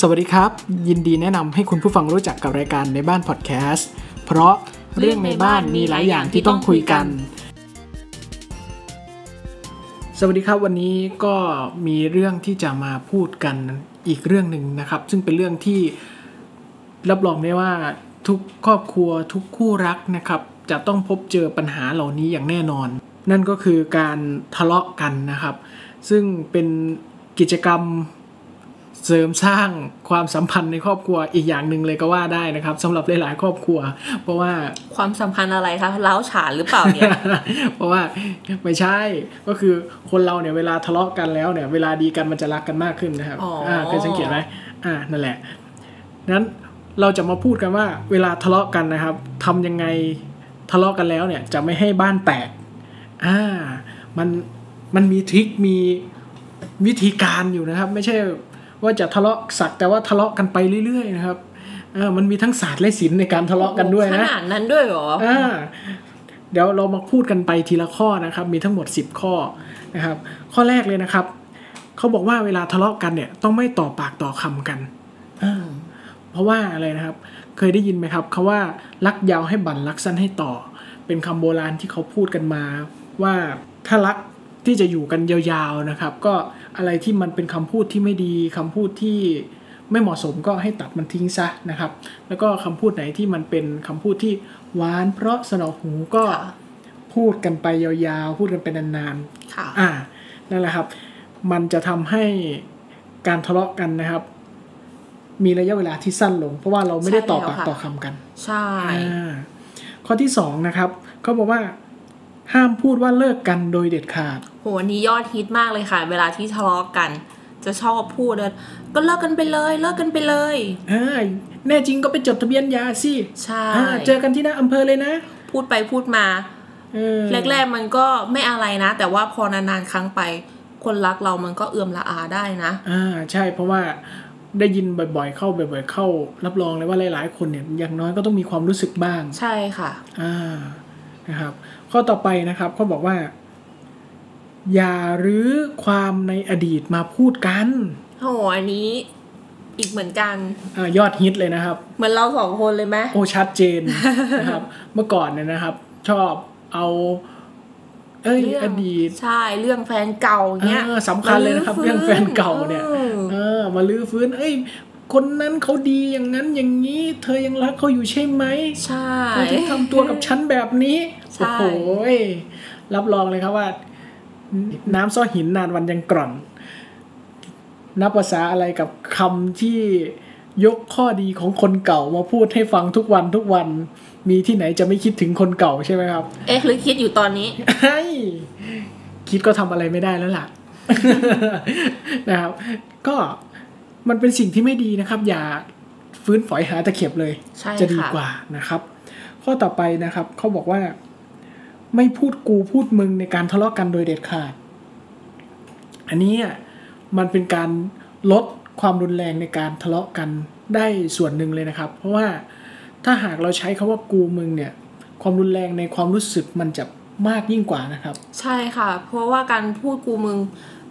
สวัสดีครับ ยินดีแนะนำให้คุณผู้ฟังรู้จักกับรายการในบ้านพอดแคสต์เพราะเรื่องในบ้านมีหลายอย่างที่ต้องคุยกัน สวัสดีครับวันนี้ก็มีเรื่องที่จะมาพูดกันอีกเรื่องหนึ่งนะครับ ซึ่งเป็นเรื่องที่รับรองได้ว่าทุกครอบครัวทุกคู่รักนะครับ จะต้องพบเจอปัญหาเหล่านี้อย่างแน่นอน นั่นก็คือการทะเลาะกันนะครับ ซึ่งเป็นกิจกรรม เสริมสร้างความสัมพันธ์ในครอบครัวอีกอย่างหนึ่งเลยก็ว่าได้นะครับสำหรับหลายๆครอบครัว เพราะว่าความสัมพันธ์อะไรคะเล้าวฉานหรือเปล่าเนี่ยเพราะว่าไม่ใช่ก็คือคนเราเนี่ยเวลาทะเลาะกันแล้วเนี่ย เวลาดีกันมันจะรักกันมากขึ้นนะครับอ๋ออ่าเคยสังเกตไหมอ่านั่นแหละนั้นเราจะมาพูดกันว่า เวลาทะเลาะกันนะครับทำยังไงทะเลาะกันแล้วเนี่ย จะไม่ให้บ้านแตกอ่ามันมันมีทริคมีวิธีการอยู่นะครับ ไม่ใช่ ว่าจะทะเลาะสักแต่ว่าทะเลาะกันไปเรื่อยๆนะครับเออมันมีทั้งศาสตร์และศิลป์ในการทะเลาะกันด้วยขนะนาดนั้นด้วยเหรออ่าเดี๋ยวเรามาพูดกันไปทีละข้อนะครับ มีทั้งหมด 10 ข้อนะครับ ข้อแรกเลยนะครับเขาบอกว่าเวลาทะเลาะกันเนี่ยต้องไม่ต่อปากต่อคำกันอ่าเพราะว่าอะไรนะครับ เคยได้ยินไหมครับคาว่ารักยาวให้บั่นรักสั้นให้ต่อ เป็นคำโบราณที่เขาพูดกันมา ว่าถ้ารัก ที่จะอยู่กันยาวๆนะครับ ก็อะไรที่มันเป็นคำพูดที่ไม่ดีคำพูดที่ไม่เหมาะสมก็ให้ตัดมันทิ้งซะนะครับ แล้วก็คำพูดไหนที่มันเป็นคำพูดที่หวานเพราะสนอหูก็ค่ะพูดกันไปยาวๆ พูดกันไปนานค่ะๆอ่านั่นแหละครับ มันจะทำให้การทะเลาะกันนะครับ มีระยะเวลาที่สั้นลง เพราะว่าเราไม่ได้ต่อปากต่อคำกัน ใช่อ่าข้อที่สองนะครับเขาบอกว่าห้ามพูดว่าเลิกกันโดยเด็ดขาด โหอันนี้ยอดฮิตมากเลยค่ะ เวลาที่ทะเลาะกัน จะชอบพูดเลยก็เลิกกันไปเลยเลิกกันไปเลยอ่าแน่จริงก็ไปจดทะเบียนหยาสิใช่อ่าเจอกันที่หน้าอำเภอเลยนะ พูดไปพูดมาเออแรกๆมันก็ไม่อะไรนะ แต่ว่าพอนานๆครั้งไป คนรักเรามันก็เอื่อมละอาได้นะอ่าใช่เพราะว่าได้ยินบ่อยๆ เข้าบ่อยๆ เข้า รับรองเลยว่าหลายๆ คนเนี่ยอย่างน้อยก็ต้องมีความรู้สึกบ้าง ใช่ค่ะอ่านะครับ ข้อต่อไปนะครับเขาบอกว่า อย่ารื้อความในอดีตมาพูดกันโหอันนี้อีกเหมือนกันอายอดฮิตเลยนะครับ เหมือนเราสองคนเลยไหมโอ้ชัดเจนนะครับ เมื่อก่อนเนี่ยนะครับ ชอบเอาเอ้ยเรื่องอดีตใช่เรื่องแฟนเก่าเนี้ยเออสำคัญเลยนะครับมาเรื่องแฟนเก่าเนี่ยอืมเออมาลื้อฟื้น เอ้ย คนนั้นเขาดีอย่างนั้นอย่างนี้ เธอยังรักเขาอยู่ใช่ไหมใช่เธอที่ทำตัวกับฉันแบบนี้ใช่โอ้โหยรับรองเลยครับว่า น้ำซ้อหินนานวันยังกร่อน นับภาษาอะไรกับคำที่ยกข้อดีของคนเก่ามาพูดให้ฟังทุกวันทุกวัน มีที่ไหนจะไม่คิดถึงคนเก่าใช่ไหมครับ เอ๊ะหรือคิดอยู่ตอนนี้เฮ้ยคิดก็ทำอะไรไม่ได้แล้วล่ะนะครับ ก็มันเป็นสิ่งที่ไม่ดีนะครับ อย่าฟื้นฝอยหาตะเข็บเลยใช่จะดีค่ะกว่านะครับ ข้อต่อไปนะครับเขาบอกว่า ไม่พูดกูพูดมึงในการทะเลาะกันโดยเด็ดขาด อันนี้อะมันเป็นการลดความรุนแรงในการทะเลาะกันได้ส่วนหนึ่งเลยนะครับ เพราะว่าถ้าหากเราใช้คาว่ากูมึงเนี่ย ความรุนแรงในความรู้สึกมันจะมากยิ่งกว่านะครับ ใช่ค่ะ เพราะว่าการพูดกูมึง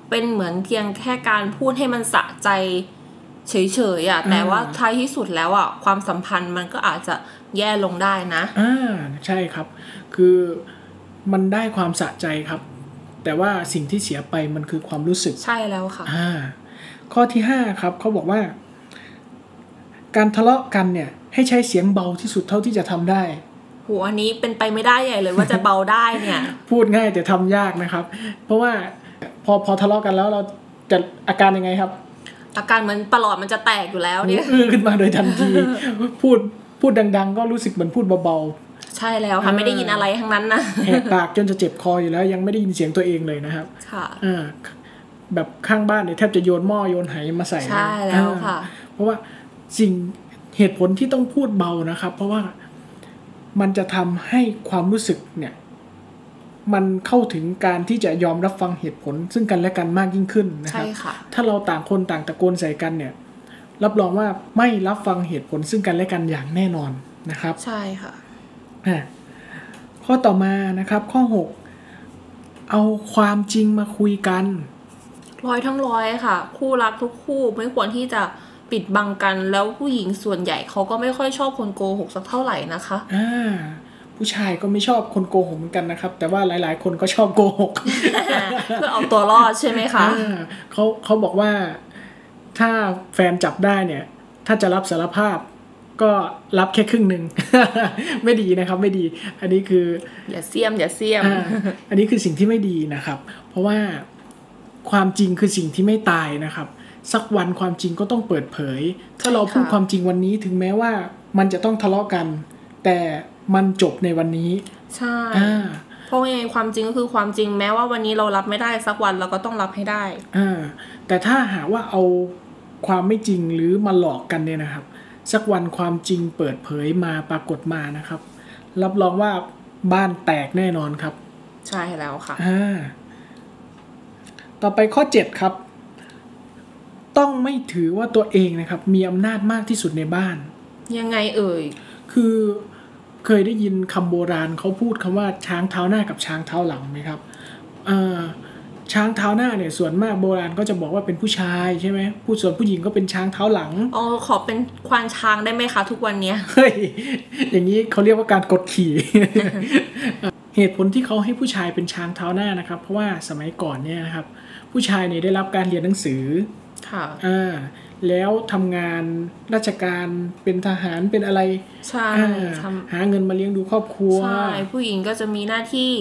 เป็นเหมือนเพียงแค่การพูดให้มันสะใจเฉยๆอะแต่ว่าท้ายที่สุดแล้วอะความสัมพันธ์มันก็อาจจะแย่ลงได้นะอ่าใช่ครับ คือ มันได้ความสะใจครับ แต่ว่าสิ่งที่เสียไปมันคือความรู้สึก ใช่แล้วค่ะอ่าข้อที่ห้าครับเขาบอกว่า การทะเลาะกันเนี่ย ให้ใช้เสียงเบาที่สุดเท่าที่จะทำได้โหอันนี้เป็นไปไม่ได้ใหญ่เลยว่าจะเบาได้เนี่ย พูดง่ายแต่ทำยากนะครับ เพราะว่าพอพอทะเลาะกันแล้วเราจะอาการยังไงครับ อาการเหมือนประหลอดมันจะแตกอยู่แล้วเนี่ยอื้อขึ้นมาโดยทันที พูดพูดดัง ๆ ก็รู้สึกเหมือนพูดเบา ใช่แล้วค่ะไม่ได้ยินอะไรทั้งนั้นนะๆแหกปากจนจะเจ็บคออยู่แล้ว ยังไม่ได้ยินเสียงตัวเองเลยนะครับ ค่ะอ่าแบบข้างบ้านเนี่ยแทบจะโยนหม้อโยนไหมาใส่นะใช่แล้วค่ะอ่าเพราะว่าสิ่งเหตุผลที่ต้องพูดเบานะครับ เพราะว่ามันจะทำให้ความรู้สึกเนี่ย มันเข้าถึงการที่จะยอมรับฟังเหตุผล ซึ่งกันและกันมากยิ่งขึ้นนะคใช่รับค่ะถ้าเราต่างคนต่างตะโกนใส่กันเนี่ย รับรองว่าไม่รับฟังเหตุผลซึ่งกันและกันอย่างแน่นอนนะครับ ใช่ค่ะอะ ข้อต่อมานะครับ ข้อหกเอาความจริงมาคุยกันร้อยทั้งร้อยค่ะ คู่รักทุกคู่ไม่ควรที่จะไปปิดบังกันแล้วผู้หญิงส่วนใหญ่เขาก็ไม่ค่อยชอบคนโกหกสักเท่าไหร่นะคะอ่าผู้ชายก็ไม่ชอบคนโกหกเหมือนกันนะครับ แต่ว่าหลายๆ คนก็ชอบโกหกเพื่อเอาตัวรอดใช่ไหมคะอ่าเขาเขาบอกว่าถ้าแฟนจับได้เนี่ย ถ้าจะรับสารภาพ ก็รับแค่ครึ่งหนึ่งไม่ดีนะครับไม่ดี อันนี้คือ อย่าเสียมอย่าเสียมอ่าอันนี้คือสิ่งที่ไม่ดีนะครับ เพราะว่าความจริงคือสิ่งที่ไม่ตายนะครับ สักวันความจริงก็ต้องเปิดเผย ถ้าเราพูดใช่ค่ะความจริงวันนี้ถึงแม้ว่ามันจะต้องทะเลาะกัน แต่มันจบในวันนี้ ใช่อ่าเพราะยังไงความจริงก็คือความจริงแม้ว่าวันนี้เรารับไม่ได้สักวันเราก็ต้องรับให้ได้อ่าแต่ถ้าหากว่าเอาความไม่จริงหรือมาหลอกกันเนี่ยนะครับ สักวันความจริงเปิดเผยมาปรากฏมานะครับ รับรองว่าบ้านแตกแน่นอนครับ ใช่แล้วค่ะอ่าต่อไปข้อ 7 ครับ ต้องไม่ถือว่าตัวเองนะครับ มีอำนาจมากที่สุดในบ้าน ยังไงเอ่ย คือเคยได้ยินคำโบราณเขาพูดคำว่าช้างเท้าหน้ากับช้างเท้าหลังไหมครับอ่า ช้างเท้าหน้าเนี่ยส่วนมากโบราณก็จะบอกว่าเป็นผู้ชายใช่ไหมผู้ส่วนผู้หญิงก็เป็นช้างเท้าหลังอ๋อขอเป็นควานช้างได้ไหมคะ ทุกวันเนี้ยเฮ้ยอย่างนี้เขาเรียกว่าการกดขี่ เหตุผลที่เขาให้ผู้ชายเป็นช้างเท้าหน้านะครับ เพราะว่าสมัยก่อนเนี่ยนะครับ ผู้ชายเนี่ยได้รับการเรียนหนังสือค่ะอ่าแล้วทำงานราชการเป็นทหารเป็นอะไรใช่อ่าทหาเงินมาเลี้ยงดูครอบครัวำใช่ผู้หญิงก็จะมีหน้าที่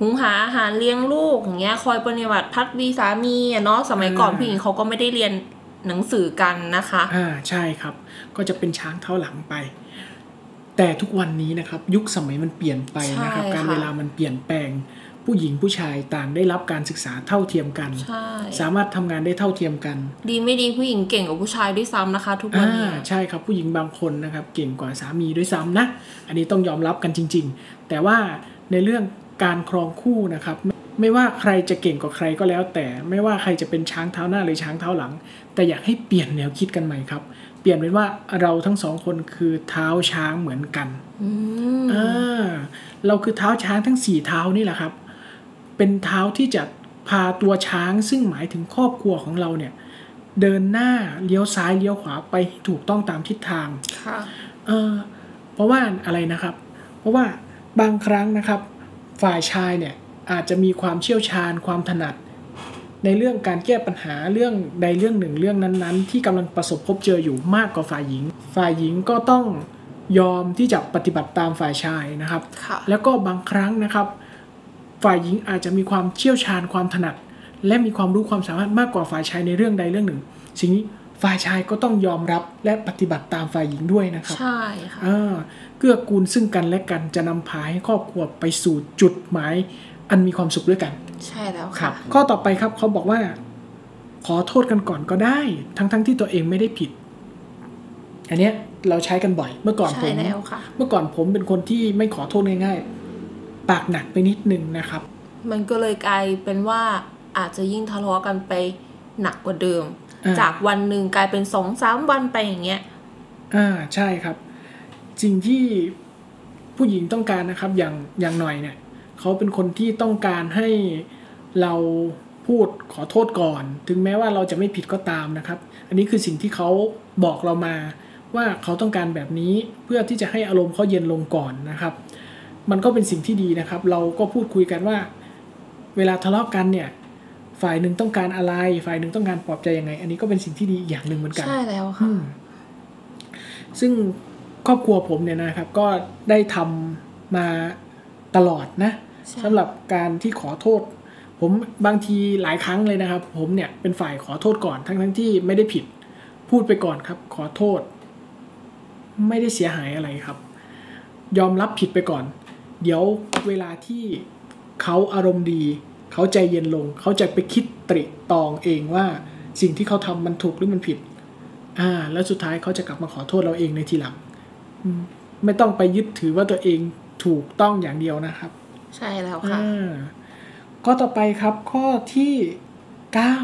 หุงหาอาหารเลี้ยงลูกอย่างเงี้ย คอยปฏิบัติพัดวีสามีอะเนาะสมัยก่อนอ่าผู้หญิงเขาก็ไม่ได้เรียนหนังสือกันนะคะ อ่าใช่ครับ ก็จะเป็นช้างเท้าหลังไป แต่ทุกวันนี้นะครับ ยุคสมัยมันเปลี่ยนไปนะครับใช่ค่ะการเวลามันเปลี่ยนแปลง ผู้หญิงผู้ชายต่างได้รับการศึกษาเท่าเทียมกันใช่สามารถทำงานได้เท่าเทียมกัน ดีไม่ดีผู้หญิงเก่งกว่าผู้ชายด้วยซ้ำนะคะ ทุกวันอ่านี้ใช่ครับผู้หญิงบางคนนะครับ เก่งกว่าสามีด้วยซ้ำนะ อันนี้ต้องยอมรับกันจริง ๆ แต่ว่าในเรื่อง การครองคู่นะครับไม่ไม่ว่าใครจะเก่งกว่าใครก็แล้ว แต่ไม่ว่าใครจะเป็นช้างเท้าหน้าหรือช้างเท้าหลัง แต่อยากให้เปลี่ยนแนวคิดกันใหม่ครับ เปลี่ยนเป็นว่าเราทั้งสองคนคือเท้าช้างเหมือนกันอืมอ่าเราคือเท้าช้างทั้งสี่เท้านี่แหละครับ เป็นเท้าที่จะพาตัวช้างซึ่งหมายถึงครอบครัวของเราเนี่ย เดินหน้าเลี้ยวซ้ายเลี้ยวขวาไปให้ถูกต้องตามทิศทางค่ะเออเพราะว่าอะไรนะครับ เพราะว่าบางครั้งนะครับ ฝ่ายชายเนี่ยอาจจะมีความเชี่ยวชาญความถนัด ในเรื่องการแก้ปัญหาเรื่องใดเรื่องหนึ่งเรื่องนั้นๆ ที่กำลังประสบพบเจออยู่มากกว่าฝ่ายหญิง ฝ่ายหญิงก็ต้องยอมที่จะปฏิบัติตามฝ่ายชายนะครับค่ะแล้วก็บางครั้งนะครับ ฝ่ายหญิงอาจจะมีความเชี่ยวชาญความถนัด และมีความรู้ความสามารถมากกว่าฝ่ายชายในเรื่องใดเรื่องหนึ่งสิ่งนี้ ฝ่ายชายก็ต้องยอมรับและปฏิบัติตามฝ่ายหญิงด้วยนะครับใช่ค่ะอ่าเกื้อกูลซึ่งกันและกันจะนำพาให้ครอบครัวไปสู่จุดหมาย อันมีความสุขด้วยกัน ใช่แล้วครัค่ะบข้อต่อไปครับเขาบอกว่า ขอโทษกันก่อนก็ได้ ทั้งๆที่ตัวเองไม่ได้ผิด อันเนี้ยเราใช้กันบ่อย เมื่อก่อนผใช่มแล้วค่ะเมื่อก่อนผมเป็นคนที่ไม่ขอโทษง่ายๆ ปากหนักไปนิดนึงนะครับ มันก็เลยกลายเป็นว่าอาจจะยิ่งทะเลาะกันไปหนักกว่าเดิมอ่า จากวันหนึ่งกลายเป็นสองสามวันไปอย่างเงี้ยอ่าใช่ครับ สิ่งที่ผู้หญิงต้องการนะครับ อย่างอย่างหน่อยเนี่ยเขาเป็นคนที่ต้องการให้เราพูดขอโทษก่อน ถึงแม้ว่าเราจะไม่ผิดก็ตามนะครับ อันนี้คือสิ่งที่เขาบอกเรามาว่าเขาต้องการแบบนี้เพื่อที่จะให้อารมณ์เขาเย็นลงก่อนนะครับ มันก็เป็นสิ่งที่ดีนะครับ เราก็พูดคุยกันว่า เวลาทะเลาะกันเนี่ย ฝ่ายหนึ่งต้องการอะไร ฝ่ายหนึ่งต้องการปลอบใจยังไง อันนี้ก็เป็นสิ่งที่ดีอีกอย่างหนึ่งเหมือนกัน ใช่แล้วอืค่ะมซึ่งครอบครัวผมเนี่ยนะครับ ก็ได้ทำมาตลอดนะใช่สำหรับการที่ขอโทษ ผมบางทีหลายครั้งเลยนะครับ ผมเนี่ยเป็นฝ่ายขอโทษก่อนทั้งทั้งๆที่ไม่ได้ผิด พูดไปก่อนครับ ขอโทษ ไม่ได้เสียหายอะไรครับ ยอมรับผิดไปก่อน เดี๋ยวเวลาที่เขาอารมณ์ดี เขาใจเย็นลง เขาจะไปคิดตริตรองเองว่าสิ่งที่เขาทำมันถูกหรือมันผิด อ่า แล้วสุดท้ายเขาจะกลับมาขอโทษเราเองในทีหลังอืมไม่ต้องไปยึดถือว่าตัวเองถูกต้องอย่างเดียวนะครับ ใช่แล้วค่ะอ่าข้อต่อไปครับข้อที่เก้า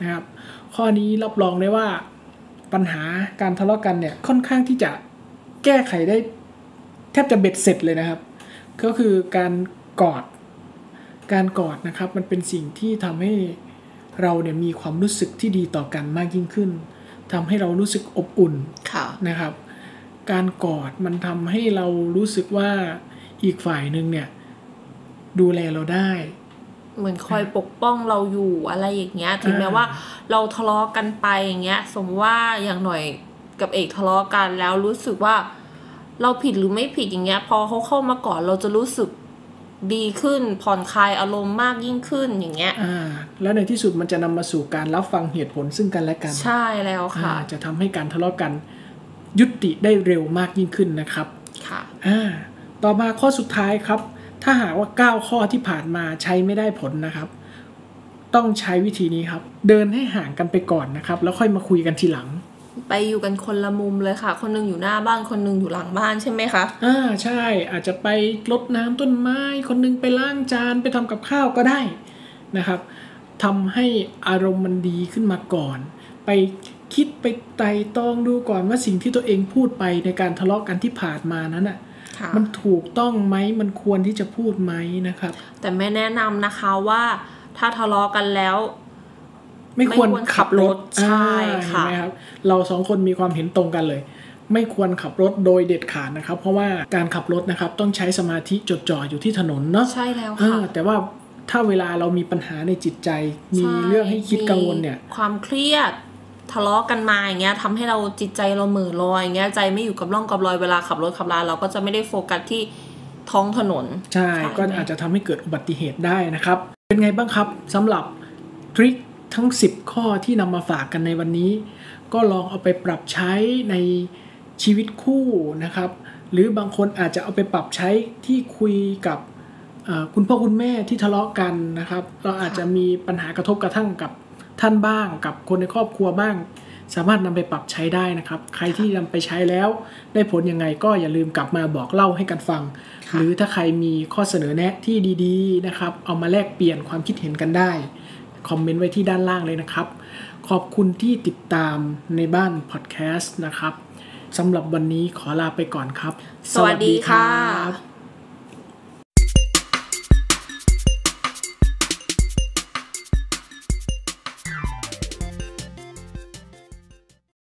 นะครับ ข้อนี้รับรองได้ว่าปัญหาการทะเลาะกันเนี่ยค่อนข้างที่จะแก้ไขได้ แทบจะเบ็ดเสร็จเลยนะครับ ก็คือการกอด การกอดนะครับมันเป็นสิ่งที่ทำให้เราเนี่ยมีความรู้สึกที่ดีต่อกันมากยิ่งขึ้นทำให้เรารู้สึกอบอุ่นค่ะนะครับ การกอดมันทำให้เรารู้สึกว่าอีกฝ่ายหนึ่งเนี่ยดูแลเราได้ เหมือนคอยปกป้องเราอยู่อะไรอย่างเงี้ยถึงแม้อ่าว่าเราทะเลาะกันไปอย่างเงี้ย สมมติว่าอย่างหน่อยกับเอกทะเลาะกันแล้วรู้สึกว่าเราผิดหรือไม่ผิดอย่างเงี้ย พอเขาเข้ามาก่อนเราจะรู้สึก ดีขึ้นผ่อนคลายอารมณ์มากยิ่งขึ้นอย่างเงี้ยอ่าแล้วในที่สุดมันจะนำมาสู่การรับฟังเหตุผลซึ่งกันและกัน ใช่แล้วค่ะอ่าจะทำให้การทะเลาะกัน ยุติได้เร็วมากยิ่งขึ้นนะครับค่ะอ่าต่อมาข้อสุดท้ายครับ ถ้าหากว่า 9 ข้อที่ผ่านมาใช้ไม่ได้ผลนะครับ ต้องใช้วิธีนี้ครับ เดินให้ห่างกันไปก่อนนะครับ แล้วค่อยมาคุยกันทีหลัง ไปอยู่กันคนละมุมเลยค่ะ คนหนึงอยู่หน้าบ้านคนหนึงอยู่หลังบ้านใช่ไหมคะอ่าใช่อาจจะไปรดน้ำต้นไม้ คนหนึงไปล้างจานไปทำกับข้าวก็ได้นะครับทำให้อารมณ์มันดีขึ้นมาก่อน ไปคิดไปไต่ตรองดูก่อนว่าสิ่งที่ตัวเองพูดไปในการทะเลาะกันที่ผ่านมานั้นอะค่ะ มันถูกต้องไหมมันควรที่จะพูดไหมนะครับ แต่ไม่แนะนำนะคะว่าถ้าทะเลาะกันแล้ว ไม่ควรไม่ควรขับรถขับรถใช่อ่าค่ะเห็นไหมครับเราสองคนมีความเห็นตรงกันเลย ไม่ควรขับรถโดยเด็ดขาดนะครับ เพราะว่าการขับรถนะครับต้องใช้สมาธิจดจ่ออยู่ที่ถนนเนาะใช่แล้วอ่าค่ะแต่ว่าถ้าเวลาเรามีปัญหาในจิตใจ มีเรื่องให้คิดกังวลเนี่ยมีความเครียดทะเลาะกันมาอย่างเงี้ยทำให้เราจิตใจเราเหม่อลอยอย่างเงี้ยใจไม่อยู่กับร่องกับรอยเวลาขับรถขับราเราก็จะไม่ได้โฟกัสที่ท้องถนน ใช่ใช่ก็อาจจะทำให้เกิดอุบัติเหตุได้นะครับ เป็นไงบ้างครับสำหรับทริค ทั้ง 10 ข้อที่นำมาฝากกันในวันนี้ ก็ลองเอาไปปรับใช้ในชีวิตคู่นะครับ หรือบางคนอาจจะเอาไปปรับใช้ที่คุยกับคุณพ่อคุณแม่ที่ทะเลาะกันนะครับ เราอาจจะมีปัญหากระทบกระทั่งกับท่านบ้าง กับคนในครอบครัวบ้าง สามารถนำไปปรับใช้ได้นะครับ ใครที่นำไปใช้แล้ว ได้ผลยังไงก็อย่าลืมกลับมาบอกเล่าให้กันฟัง หรือถ้าใครมีข้อเสนอแนะที่ดี ๆนะครับ เอามาแลกเปลี่ยนความคิดเห็นกันได้ คอมเมนต์ไว้ที่ด้านล่างเลยนะครับ ขอบคุณที่ติดตามในบ้านพอดแคสต์นะครับสำหรับวันนี้ขอลาไปก่อนครับ สวัสดีค่ะสวัสดีครับ